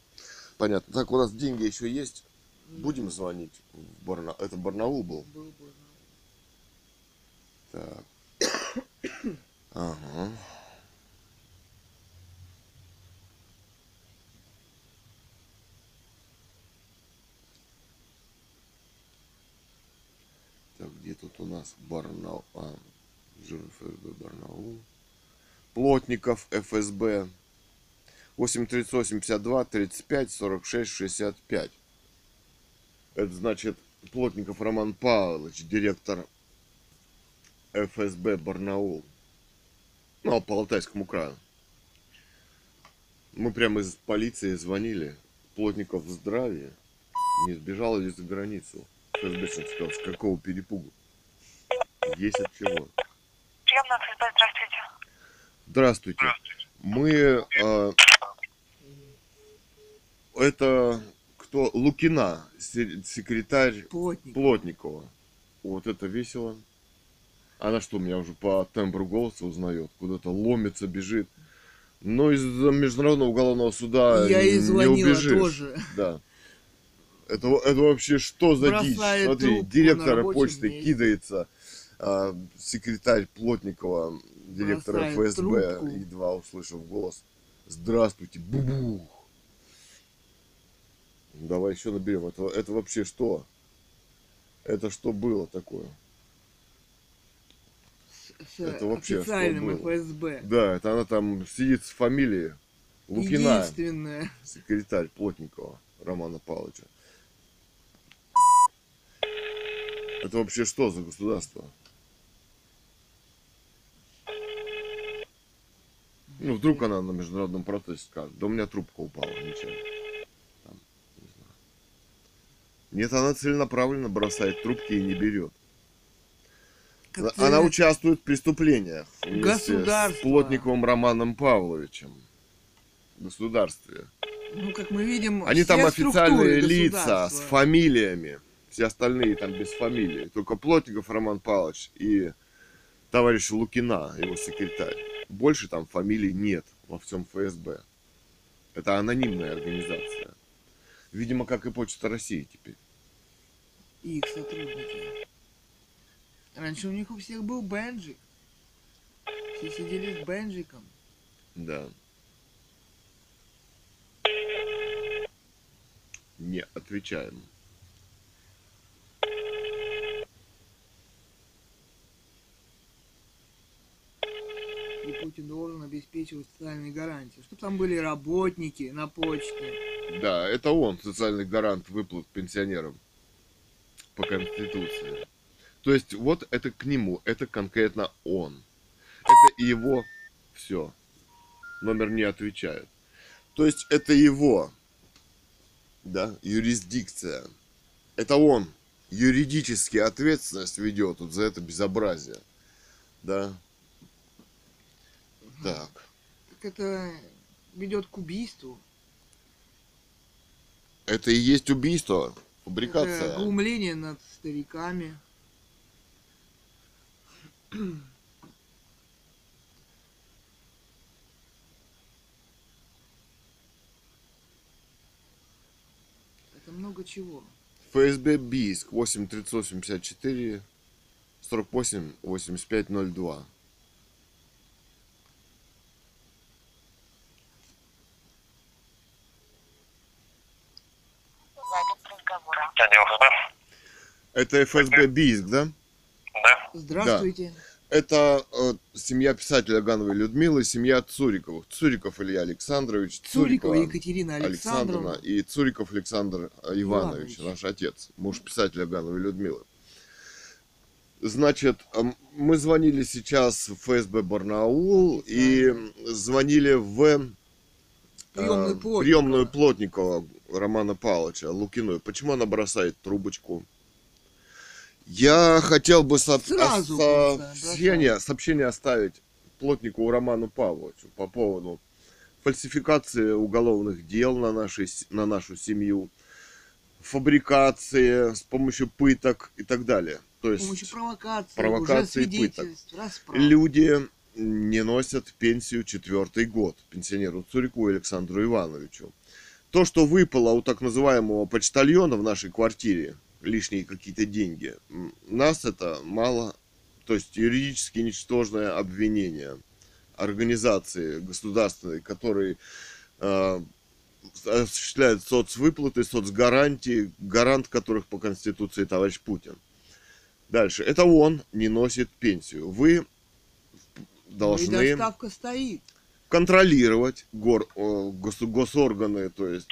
Понятно. Так, у нас деньги еще есть. Будем звонить в Барна... Это Барнаул был? Был бы, Так. Ага. Так, где тут у нас Барнаул? А, ФСБ Барнаул. Плотников ФСБ. 838 52 35 46 65. Это значит Плотников Роман Павлович, директор ФСБ Барнаул. Ну, а по Алтайскому краю. Мы прямо из полиции звонили. Плотников в здравии. Не сбежал ли за границу? ФСБшник сказал, с какого перепугу? Есть от чего. Приемная ФСБ, здравствуйте. Здравствуйте. Мы... э, это кто? Лукина, се- секретарь Плотник. Плотникова. Вот это весело. Она что, меня уже по тембру голоса узнает? Куда-то ломится, бежит. Но из-за Международного уголовного суда Я ей не звонила убежишь. тоже. Да. Это, это вообще что за дичь? Смотри, трубку на директор рабочем почты месте. кидается, а, секретарь Плотникова, директора Бросает ФСБ, трубку. едва услышав голос. Здравствуйте, бубух. Давай еще наберем. Это, это вообще что? Это что было такое? С Это вообще официальным? ФСБ. Да, это она там сидит с фамилией Лукина, Единственное. секретарь Плотникова Романа Павловича. Это вообще что за государство? Ну, вдруг она на международном протесте скажет, да у меня трубка упала, ничего. Там, не знаю. Нет, она целенаправленно бросает трубки и не берет. Она участвует в преступлениях вместе с Государство. Плотниковым Романом Павловичем. В государстве. Ну, как мы видим, Они там официальные лица с фамилиями. Все остальные там без фамилии. Только Плотников Роман Павлович и товарищ Лукина, его секретарь. Больше там фамилий нет во всем ФСБ. Это анонимная организация. Видимо, как и Почта России теперь. И их сотрудники. Раньше у них у всех был бенджик. Все сидели с бенджиком. Да. Не отвечаем. И Путин должен обеспечивать социальные гарантии. Чтобы там были работники на почте. Да, это он, социальный гарант выплат пенсионерам по Конституции. То есть вот это к нему, это конкретно он. Это его все. Номер не отвечает. То есть это его, да, юрисдикция. Это он юридически ответственность ведет вот за это безобразие. Да. Так. Так это ведет к убийству. Это и есть убийство, Это фабрикация. глумление над стариками. Это много чего. ФСБ Бийск 8 384 48 85 02. Запись разговора. Отдел ФСБ. Это ФСБ Бийск, да? Да. Здравствуйте. Это э, семья писателя Гановой Людмилы, семья Цуриковых. Цуриков Илья Александрович, Цурикова Цурикова Екатерина Александровна Александровна. и Цуриков Александр э, Иванович, Иванович. наш отец, муж писателя Гановой Людмилы. Значит, мы звонили сейчас в ФСБ Барнаул и звонили в э, Приемную Плотникова. приемную Плотникова Романа Павловича Лукиной. Почему она бросает трубочку? Я хотел бы со- Сразу со- просто сообщение, сообщение оставить Плотникову Роману Павловичу по поводу фальсификации уголовных дел на, нашей, с- на нашу семью, фабрикации с помощью пыток и так далее. То С есть помощью провокации, провокации и пыток. расправ. люди не носят пенсию четвертый год пенсионеру Цурику Александру Ивановичу. То, что выпало у так называемого почтальона в нашей квартире, лишние какие-то деньги, нас это мало, то есть юридически ничтожное обвинение организации государственной, которые э, осуществляет соцвыплаты, соцгарантии, гарант которых по Конституции товарищ Путин. Дальше. Это он не носит пенсию. Вы Ну должны... доставка стоит. контролировать гор, гос- госорганы, то есть...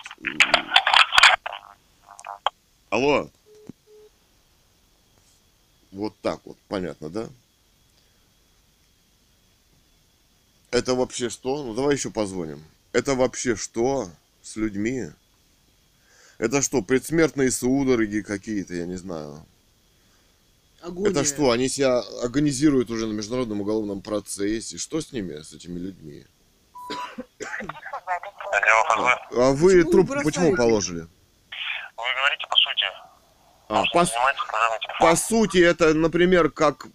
Алло. Вот так вот, понятно, да? Это вообще что? Ну давай еще позвоним. Это вообще что с людьми? Это что, предсмертные судороги какие-то, я не знаю. Агония. Это что, они себя организируют уже на международном уголовном процессе? Что с ними, с этими людьми? А вы Почему вы труп бросаете? почему положили? Вы говорите по сути. А, по, по сути, это, например, как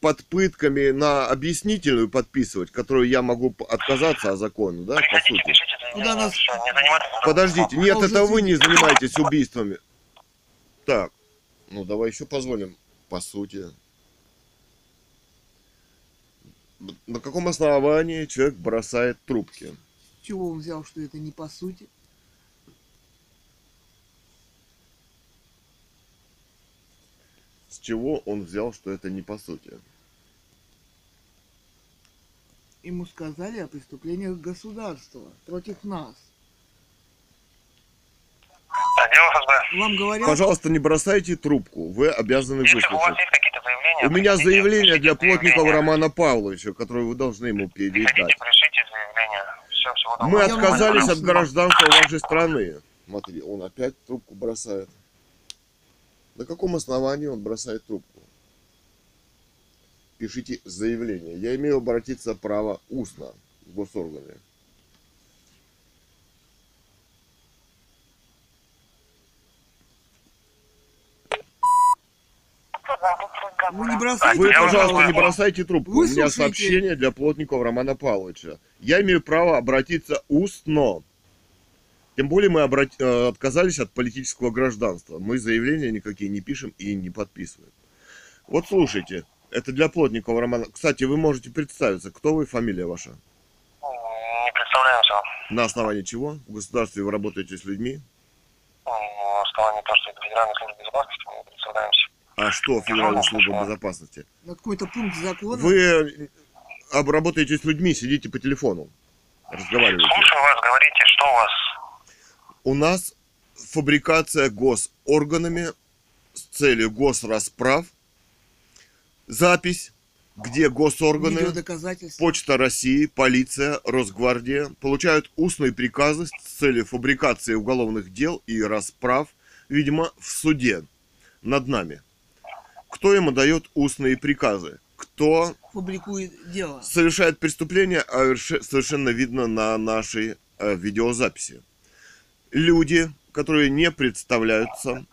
под пытками на объяснительную подписывать, которую я могу отказаться о закону, да, по Приходите, сути. пишите Куда заявление. нас- Подождите, нет, А это вы не занимаетесь убийствами. Так, ну давай еще позволим, по сути. На каком основании человек бросает трубки? Чего он взял, что это не по сути? С чего он взял, что это не по сути? Ему сказали о преступлениях государства против нас. Вам говорят, Пожалуйста, не бросайте трубку. Вы обязаны Если у вас выслушать. есть какие-то заявления... У меня заявление для Плотникова заявление. Романа Павловича, которое вы должны ему передать. Приходите, пишите заявление. Все, всего доброго. Мы отказались от гражданства вашей страны. Смотри, он опять трубку бросает. На каком основании он бросает трубку? Пишите заявление. Я имею обратиться право устно в госорганы. вы не бросайте Вы, пожалуйста, не бросайте трубку. Вы У меня слушайте. сообщение для Плотникова Романа Павловича. Я имею право обратиться устно. Тем более мы обрат- э, отказались от политического гражданства. Мы заявления никакие не пишем и не подписываем. Вот слушайте, это для Плотникова Романа. Кстати, вы можете представиться, кто вы, фамилия ваша? Не представляемся. На основании чего? В государстве вы работаете с людьми? Ну, На основании того, что это Федеральная служба безопасности, мы не представляемся. А что Федеральная служба безопасности? На какой-то пункт закона. Вы об- работаете с людьми, сидите по телефону, разговариваете. Слушаю вас, говорите, что у вас. У нас фабрикация госорганами с целью госрасправ, запись, где госорганы. Почта России, полиция, Росгвардия получают устные приказы с целью фабрикации уголовных дел и расправ, видимо, в суде над нами. Кто ему дает устные приказы? Кто Публикует дело. совершает преступление, а верше- совершенно видно на нашей э, видеозаписи. Люди, которые не представляются,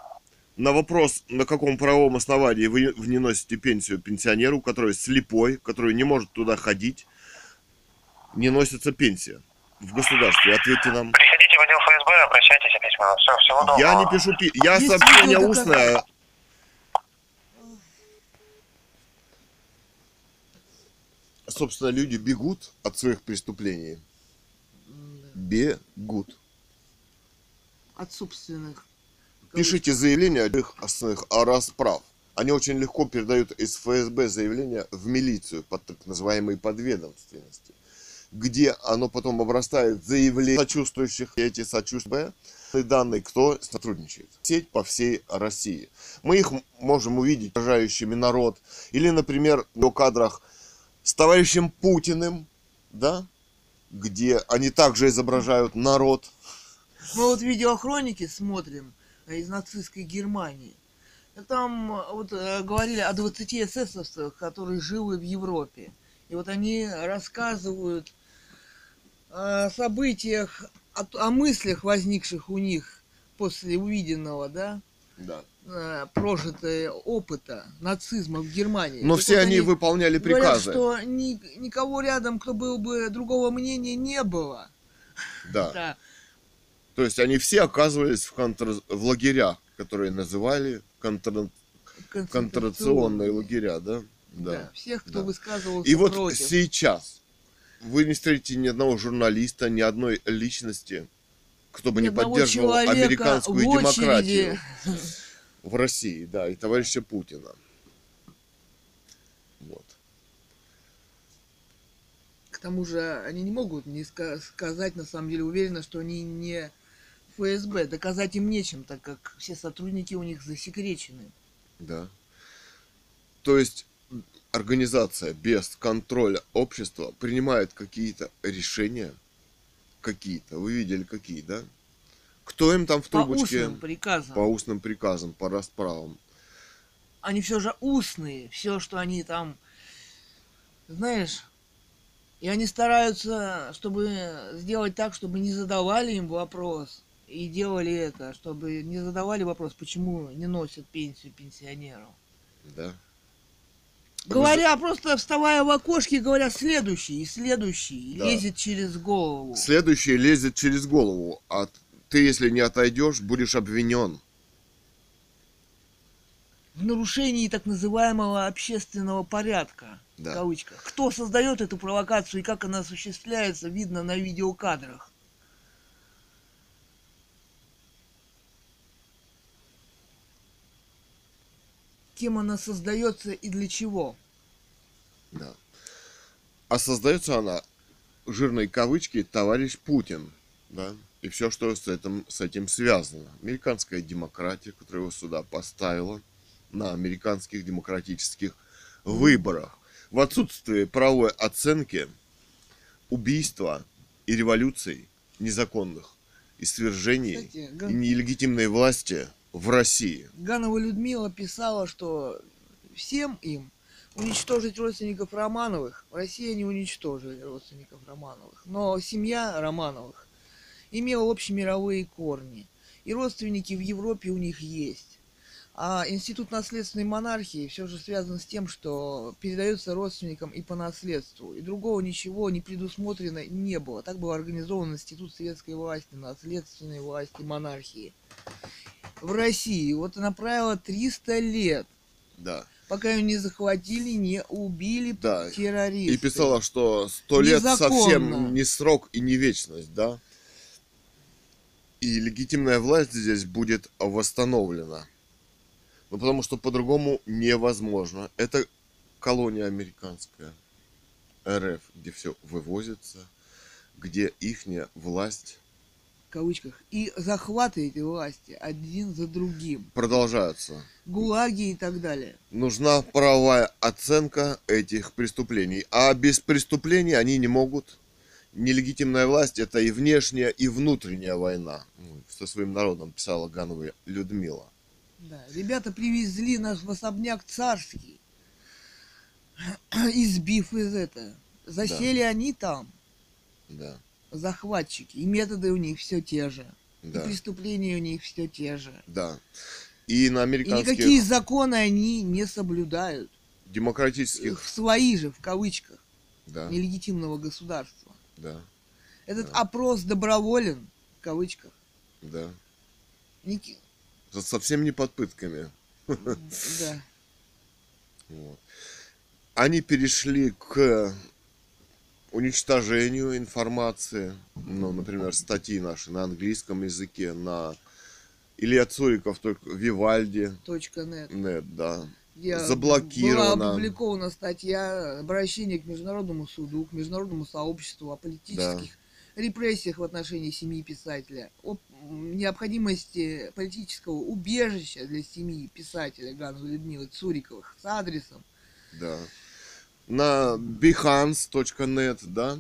на вопрос, на каком правовом основании вы не носите пенсию пенсионеру, который слепой, который не может туда ходить, не носится пенсия в государстве. Ответьте нам. Приходите в отдел ФСБ, обращайтесь письменно. Все, всего доброго. Я не пишу пи- Я Есть сообщение устное. Собственно, люди бегут от своих преступлений. Бегут. От собственных. Пишите заявление о их основных о расправ. Они очень легко передают из ФСБ заявление в милицию под так называемой подведомственности, где оно потом обрастает заявлением сочувствующих, и эти сочувствия данные, кто сотрудничает. Сеть по всей России. Мы их можем увидеть выражающими народ. Или, например, в кадрах с товарищем Путиным, да, где они также изображают народ, Мы вот видеохроники смотрим э, из нацистской Германии. И Там э, вот э, говорили о 20 эсэсовцах, которые живы в Европе. И вот они рассказывают о событиях, о, о мыслях, возникших у них после увиденного, да, да. прожитого опыта нацизма в Германии. Но Так все вот они выполняли говорят, приказы. что ни- никого рядом, кто был бы другого мнения, не было. Да. Да. То есть они все оказывались в, контр- в лагерях, которые называли контр- контрационные лагеря, да? Да. Да. Всех, кто Да. высказывался И вот против. сейчас вы не встретите ни одного журналиста, ни одной личности, кто бы Ни не поддерживал американскую демократию в России, да, и товарища Путина. Вот. К тому же они не могут не ска- сказать, на самом деле, уверенно, что они не ФСБ. Доказать им нечем, так как все сотрудники у них засекречены. Да. То есть организация без контроля общества принимает какие-то решения, какие-то, вы видели какие, да? Кто им там в По трубочке устным приказам. по устным приказам, по расправам? Они все же устные. Все, что они там... Знаешь... И они стараются, чтобы сделать так, чтобы не задавали им вопрос. И делали это, чтобы не задавали вопрос, почему не носят пенсию пенсионерам. Да. Говоря, просто вставая в окошке, говоря следующий и следующий, Да. лезет через голову. Следующий лезет через голову, а ты, если не отойдешь, будешь обвинен. В нарушении так называемого общественного порядка. Да. В кавычках. Кто создает эту провокацию и как она осуществляется, видно на видеокадрах. Кем она создается и для чего? Да. А создается она жирной кавычки товарищ Путин, да, и все, что с этим, с этим связано. Американская демократия, которая его сюда поставила на американских демократических выборах. В отсутствие правовой оценки убийства и революций незаконных и свержений Кстати, и нелегитимной власти в России. Ганова Людмила писала, что всем им уничтожить родственников Романовых. В России не уничтожили родственников Романовых. Но семья Романовых имела общемировые корни. И родственники в Европе у них есть. А институт наследственной монархии все же связан с тем, что передается родственникам и по наследству. И другого ничего не предусмотрено не было. Так был организован институт советской власти, наследственной власти, монархии в России. Вот она правила 300 лет, Да. пока ее не захватили, не убили Да. террористы. И писала, что сто лет Незаконно. совсем не срок и не вечность, да? И легитимная власть здесь будет восстановлена. Ну, потому что по-другому невозможно. Это колония американская, РФ, где все вывозится, где ихняя власть в кавычках. И захваты эти власти один за другим. продолжается. ГУЛАГи и так далее. Нужна правовая оценка этих преступлений. А без преступлений они не могут. Нелегитимная власть это и внешняя, и внутренняя война. Со своим народом писала Ганова Людмила. Да. Ребята привезли нас в особняк царский, избив из это. Засели они там, Да, захватчики, и методы у них все те же. да, И преступления у них все те же. да. И на И американских никакие законы они не соблюдают. демократических, В свои же, в кавычках, да, нелегитимного государства. да, Этот Да. опрос доброволен, в кавычках. да. Ники- Со- Совсем не под пытками. Да. Вот. Они перешли к уничтожению информации, ну, например, статьи наши на английском языке, на Илья Цуриков, только Вивальди, Точка нет. нет, да. где Заблокировано. Была опубликована статья обращение к Международному суду, к Международному сообществу о политических репрессиях в отношении семьи писателя, о необходимости политического убежища для семьи писателя Гановой Людмилы Цуриковых с адресом. да. На behance.net, да,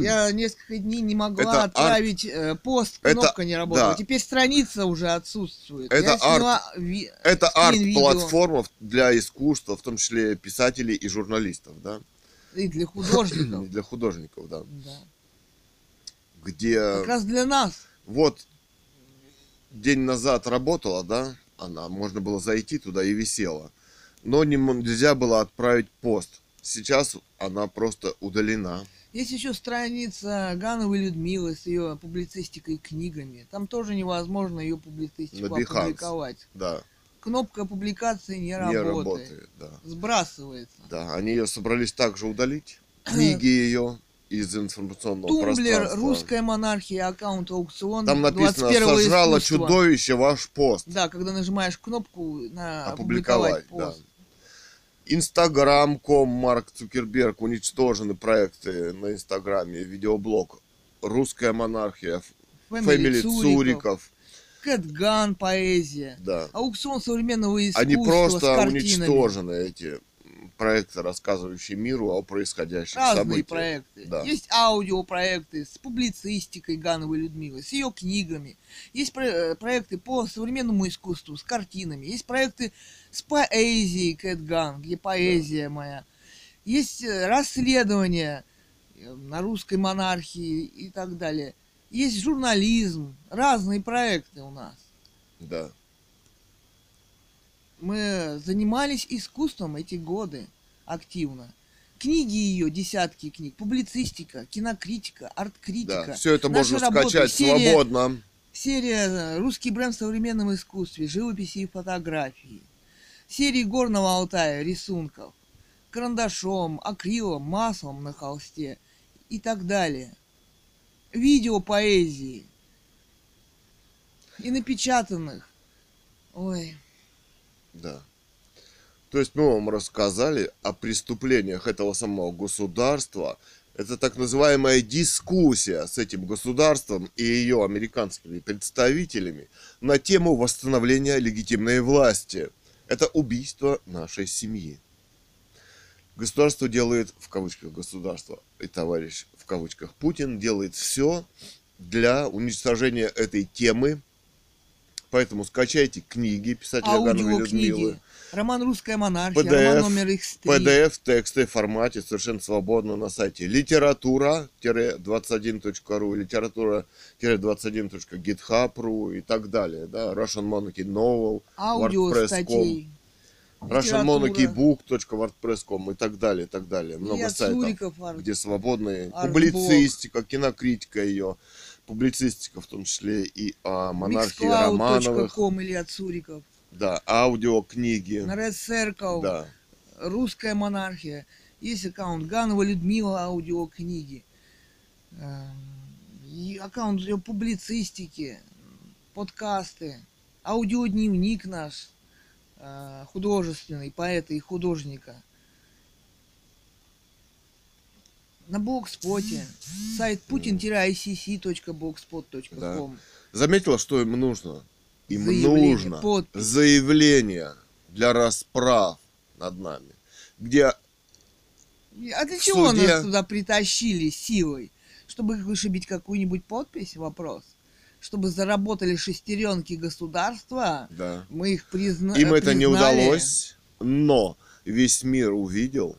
Я несколько дней не могла Это арт- отправить э, пост, Это- кнопка не работала. да. Теперь страница уже отсутствует. Это Я сняла ви- это арт-платформа для искусства, в том числе писателей и журналистов, да, И для художников. для художников, да, Да. где Как раз для нас. Вот день назад работала, да, она, можно было зайти туда и висела, но не нельзя было отправить пост. Сейчас она просто удалена. Есть еще страница Гановой Людмилы с ее публицистикой и книгами. Там тоже невозможно ее публицистику На опубликовать. Да, Кнопка публикации не, не работает. работает, да. Сбрасывается. Да, они ее собрались также удалить, книги ее из информационного Тумблер, пространства. русская монархия, аккаунт аукцион. Там написано 21-го «Сожрало искусства». чудовище ваш пост». Да, когда нажимаешь кнопку на Опубликовать, опубликовать пост. Инстаграм.ком Марк Цукерберг уничтожены проекты на Инстаграме, видеоблог Русская монархия, Фэмили Цуриков, Кэтган, поэзия. да. Аукцион современного искусства Они просто уничтожены, эти проекты, рассказывающие миру о происходящих Разные событиях. проекты. Да. Есть аудиопроекты с публицистикой Гановой Людмилы, с ее книгами. Есть про- э, проекты по современному искусству, с картинами. Есть проекты с поэзией Кэт Ган, где поэзия моя. Есть э, расследования э, на русской монархии и так далее. Есть журнализм, разные проекты у нас. Да. Мы занимались искусством эти годы активно. Книги ее, десятки книг, публицистика, кинокритика, арт-критика. Да. Все это Наши можно работы, скачать серия- свободно. Серия э, «Русский бренд в современном искусстве», живописи и фотографии. Серии Горного Алтая, рисунков. Карандашом, акрилом, маслом на холсте и так далее. Видео поэзии. И напечатанных. Ой, Да. То есть мы вам рассказали о преступлениях этого самого государства. Это так называемая дискуссия с этим государством и ее американскими представителями на тему восстановления легитимной власти. Это убийство нашей семьи. Государство делает, в кавычках государство, и товарищ в кавычках Путин делает все для уничтожения этой темы. Поэтому скачайте книги писателя Гановой Людмилы. Роман «Русская монархия», PDF, роман номер X3. PDF в формате совершенно свободно на сайте литература-21.ру, литература-21.github.ru и так далее. Да? Russian Monarchy Novel, WordPress.com, статей. Russian литература. Monarchy Book.wordpress.com и так далее, и так далее. Много Илья сайтов, Цуриков, Ар- где свободные Арт публицистика, кинокритика ее, публицистика в том числе и о монархии Романовых, Mixcloud.com Илья Цуриков. да, аудиокниги, На Red Circle. да. Русская монархия. Есть аккаунт Ганова Людмила аудиокниги. Эм, И аккаунт ее публицистики, подкасты, аудиодневник наш э, художественный, поэта и художника. На блогспоте. Сайт putin-icc.blogspot.com. Заметила, что им нужно? Им Заявление, нужно подпись. заявление для расправ над нами, где А для чего суде- нас туда притащили силой? Чтобы вышибить какую-нибудь подпись? Вопрос. Чтобы заработали шестеренки государства? да, Мы их призна... им это не признали. удалось, но весь мир увидел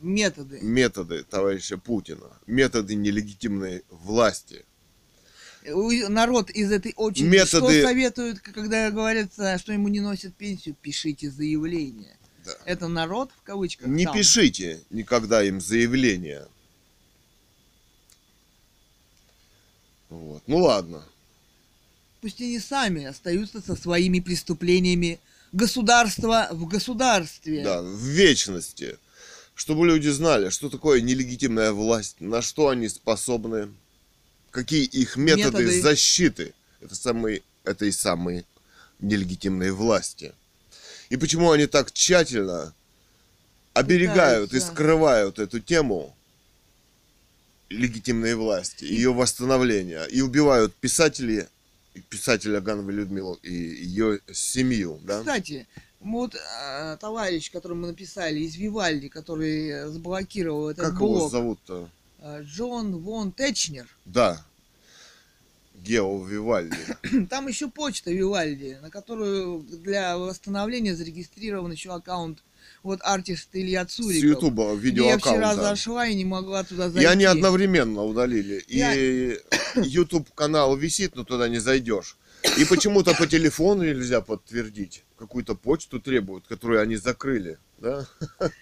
Методы. методы товарища Путина, методы нелегитимной власти. Народ из этой очереди Методы- что советуют, когда говорят, что ему не носят пенсию? Пишите заявление. Да. Это народ, в кавычках. Не там. пишите никогда им заявление. Вот. Ну ладно. Пусть они сами остаются со своими преступлениями государства в государстве. Да, в вечности. Чтобы люди знали, что такое нелегитимная власть, на что они способны, какие их методы, Методы. защиты это самые, этой самой нелегитимной власти. И почему они так тщательно оберегают и Пытаются. скрывают эту тему легитимной власти, ее восстановления, и убивают писателей, писателя Гановой Людмилу и ее семью, да? Кстати, вот а, товарищ, которому мы написали из Вивальди, который э, заблокировал этот Как его блог, зовут-то? а, Джон Вон Течнер. Да. Гео Вивальди. Там еще почта Вивальди, на которую для восстановления зарегистрирован еще аккаунт вот артист Илья С Цуриков. Ютуба где Я вчера зашла и не могла туда И зайти. они одновременно удалили. Я- И YouTube канал висит, но туда не зайдешь. И почему-то по телефону нельзя подтвердить. Какую-то почту требуют, которую они закрыли. Да?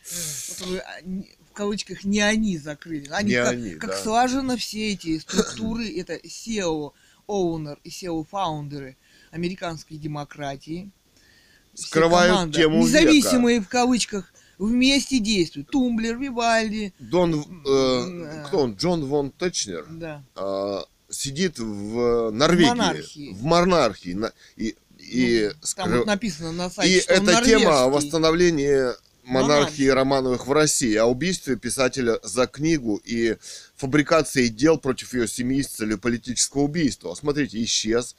В кавычках не они закрыли. Они Не как, они, как да. слаженно все эти структуры, это SEO, Owner и SEO фаундеры американской демократии. Скрывают команда, тему Независимые в кавычках вместе действуют. Тумблер, Вивальди. Дон, э, Да. кто он? Джон Вон Течнер Да. а, сидит в Норвегии. монархии. В монархии. на- и, и, Ну, Там скры- вот написано на сайте, и что эта тема норвежский. восстановления монархии Романовых в России, о убийстве писателя за книгу и фабрикации дел против ее семьи с целью политического убийства. Смотрите, исчез.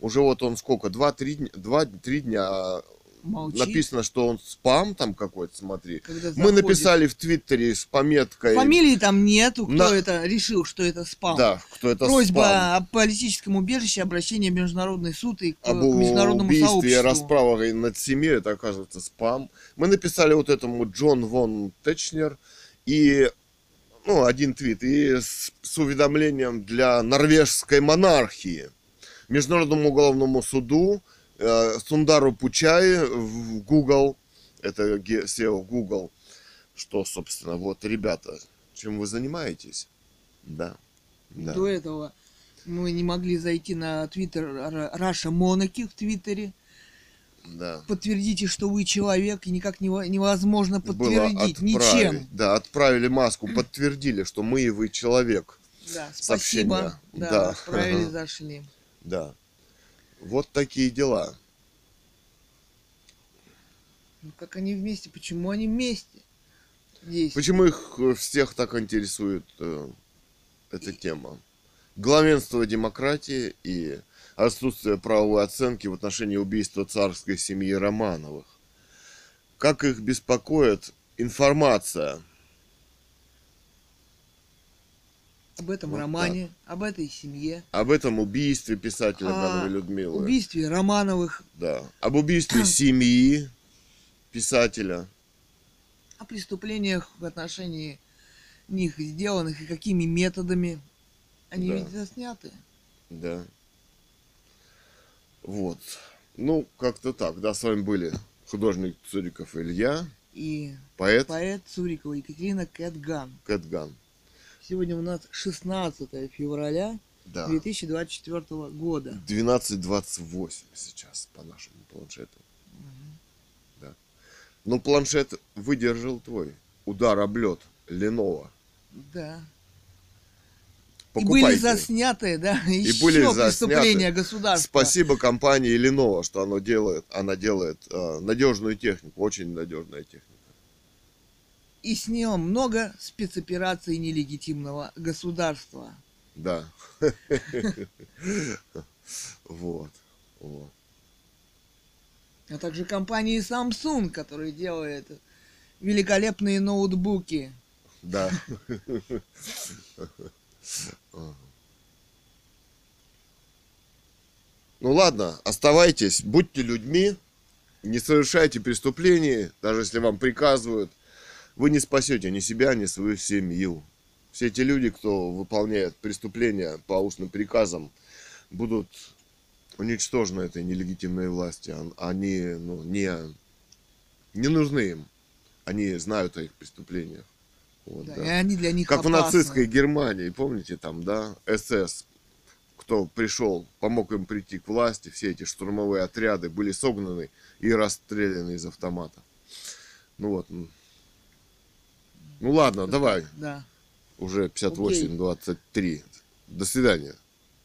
Уже вот он сколько? Два-три дня, два-три дня Молчит. написано, что он спам там какой-то, смотри. когда Мы заходит. написали в Твиттере с пометкой... Фамилии там нету, кто На- это решил, что это спам. Да, кто это Просьба спам. о политическом убежище, обращение в Международный суд и к, об к международному убийстве сообществу. расправах над семьей, это оказывается спам. Мы написали вот этому Джон Вон Течнер и ну, один твит, и с, с уведомлением для норвежской монархии, Международному уголовному суду, Сундару Пучай в Google, это SEO Google, что, собственно, вот, ребята, чем вы занимаетесь? Да. да. До этого мы не могли зайти на твиттер Раша Монаки в твиттере. да. Подтвердите, что вы человек, и никак нево- невозможно Было подтвердить отправить. ничем. Да, отправили маску, подтвердили, что мы и вы человек. Да, Сообщение. спасибо. Да, Да. отправили, зашли. Да. Вот такие дела. Ну как они вместе? Почему они вместе? Здесь. Почему их э, всех так интересует э, эта тема? Главенство демократии и отсутствие правовой оценки в отношении убийства царской семьи Романовых. Как их беспокоит информация Об этом Вот романе, об этой семье, об этом убийстве писателя о Гановой Людмилы. убийстве Романовых, Да. Об убийстве семьи писателя. о преступлениях в отношении них сделанных и какими методами. Они Да. ведь засняты. Да. Вот. Ну, как-то так. Да, с вами были художник Цуриков Илья, И поэт поэт Цурикова Екатерина Кэтган. Кэтган. Сегодня у нас 16 февраля Да. 2024 года. 12.28 сейчас по нашему планшету. Да. Ну, планшет выдержал твой удар об лед Lenovo. Да. Покупайте. И были засняты, да, еще были засняты. преступления государства. Спасибо компании Lenovo, что оно делает. Она делает э, надежную технику, очень надежная техника. И с ним много спецопераций нелегитимного государства. Да. Вот. Вот. А также компании Samsung, которая делает великолепные ноутбуки. Да. Ну ладно, оставайтесь, будьте людьми, не совершайте преступлений, даже если вам приказывают. Вы не спасете ни себя, ни свою семью. Все эти люди, кто выполняет преступления по устным приказам, будут уничтожены этой нелегитимной власти. Они ну, не, не нужны им. Они знают о их преступлениях. Вот, Да, да. И они для них Как в опасны. нацистской Германии, помните там, да, СС, кто пришел, помог им прийти к власти, все эти штурмовые отряды были согнаны и расстреляны из автомата. Ну вот. Ну ладно, давай, Да. уже 58-23. До свидания.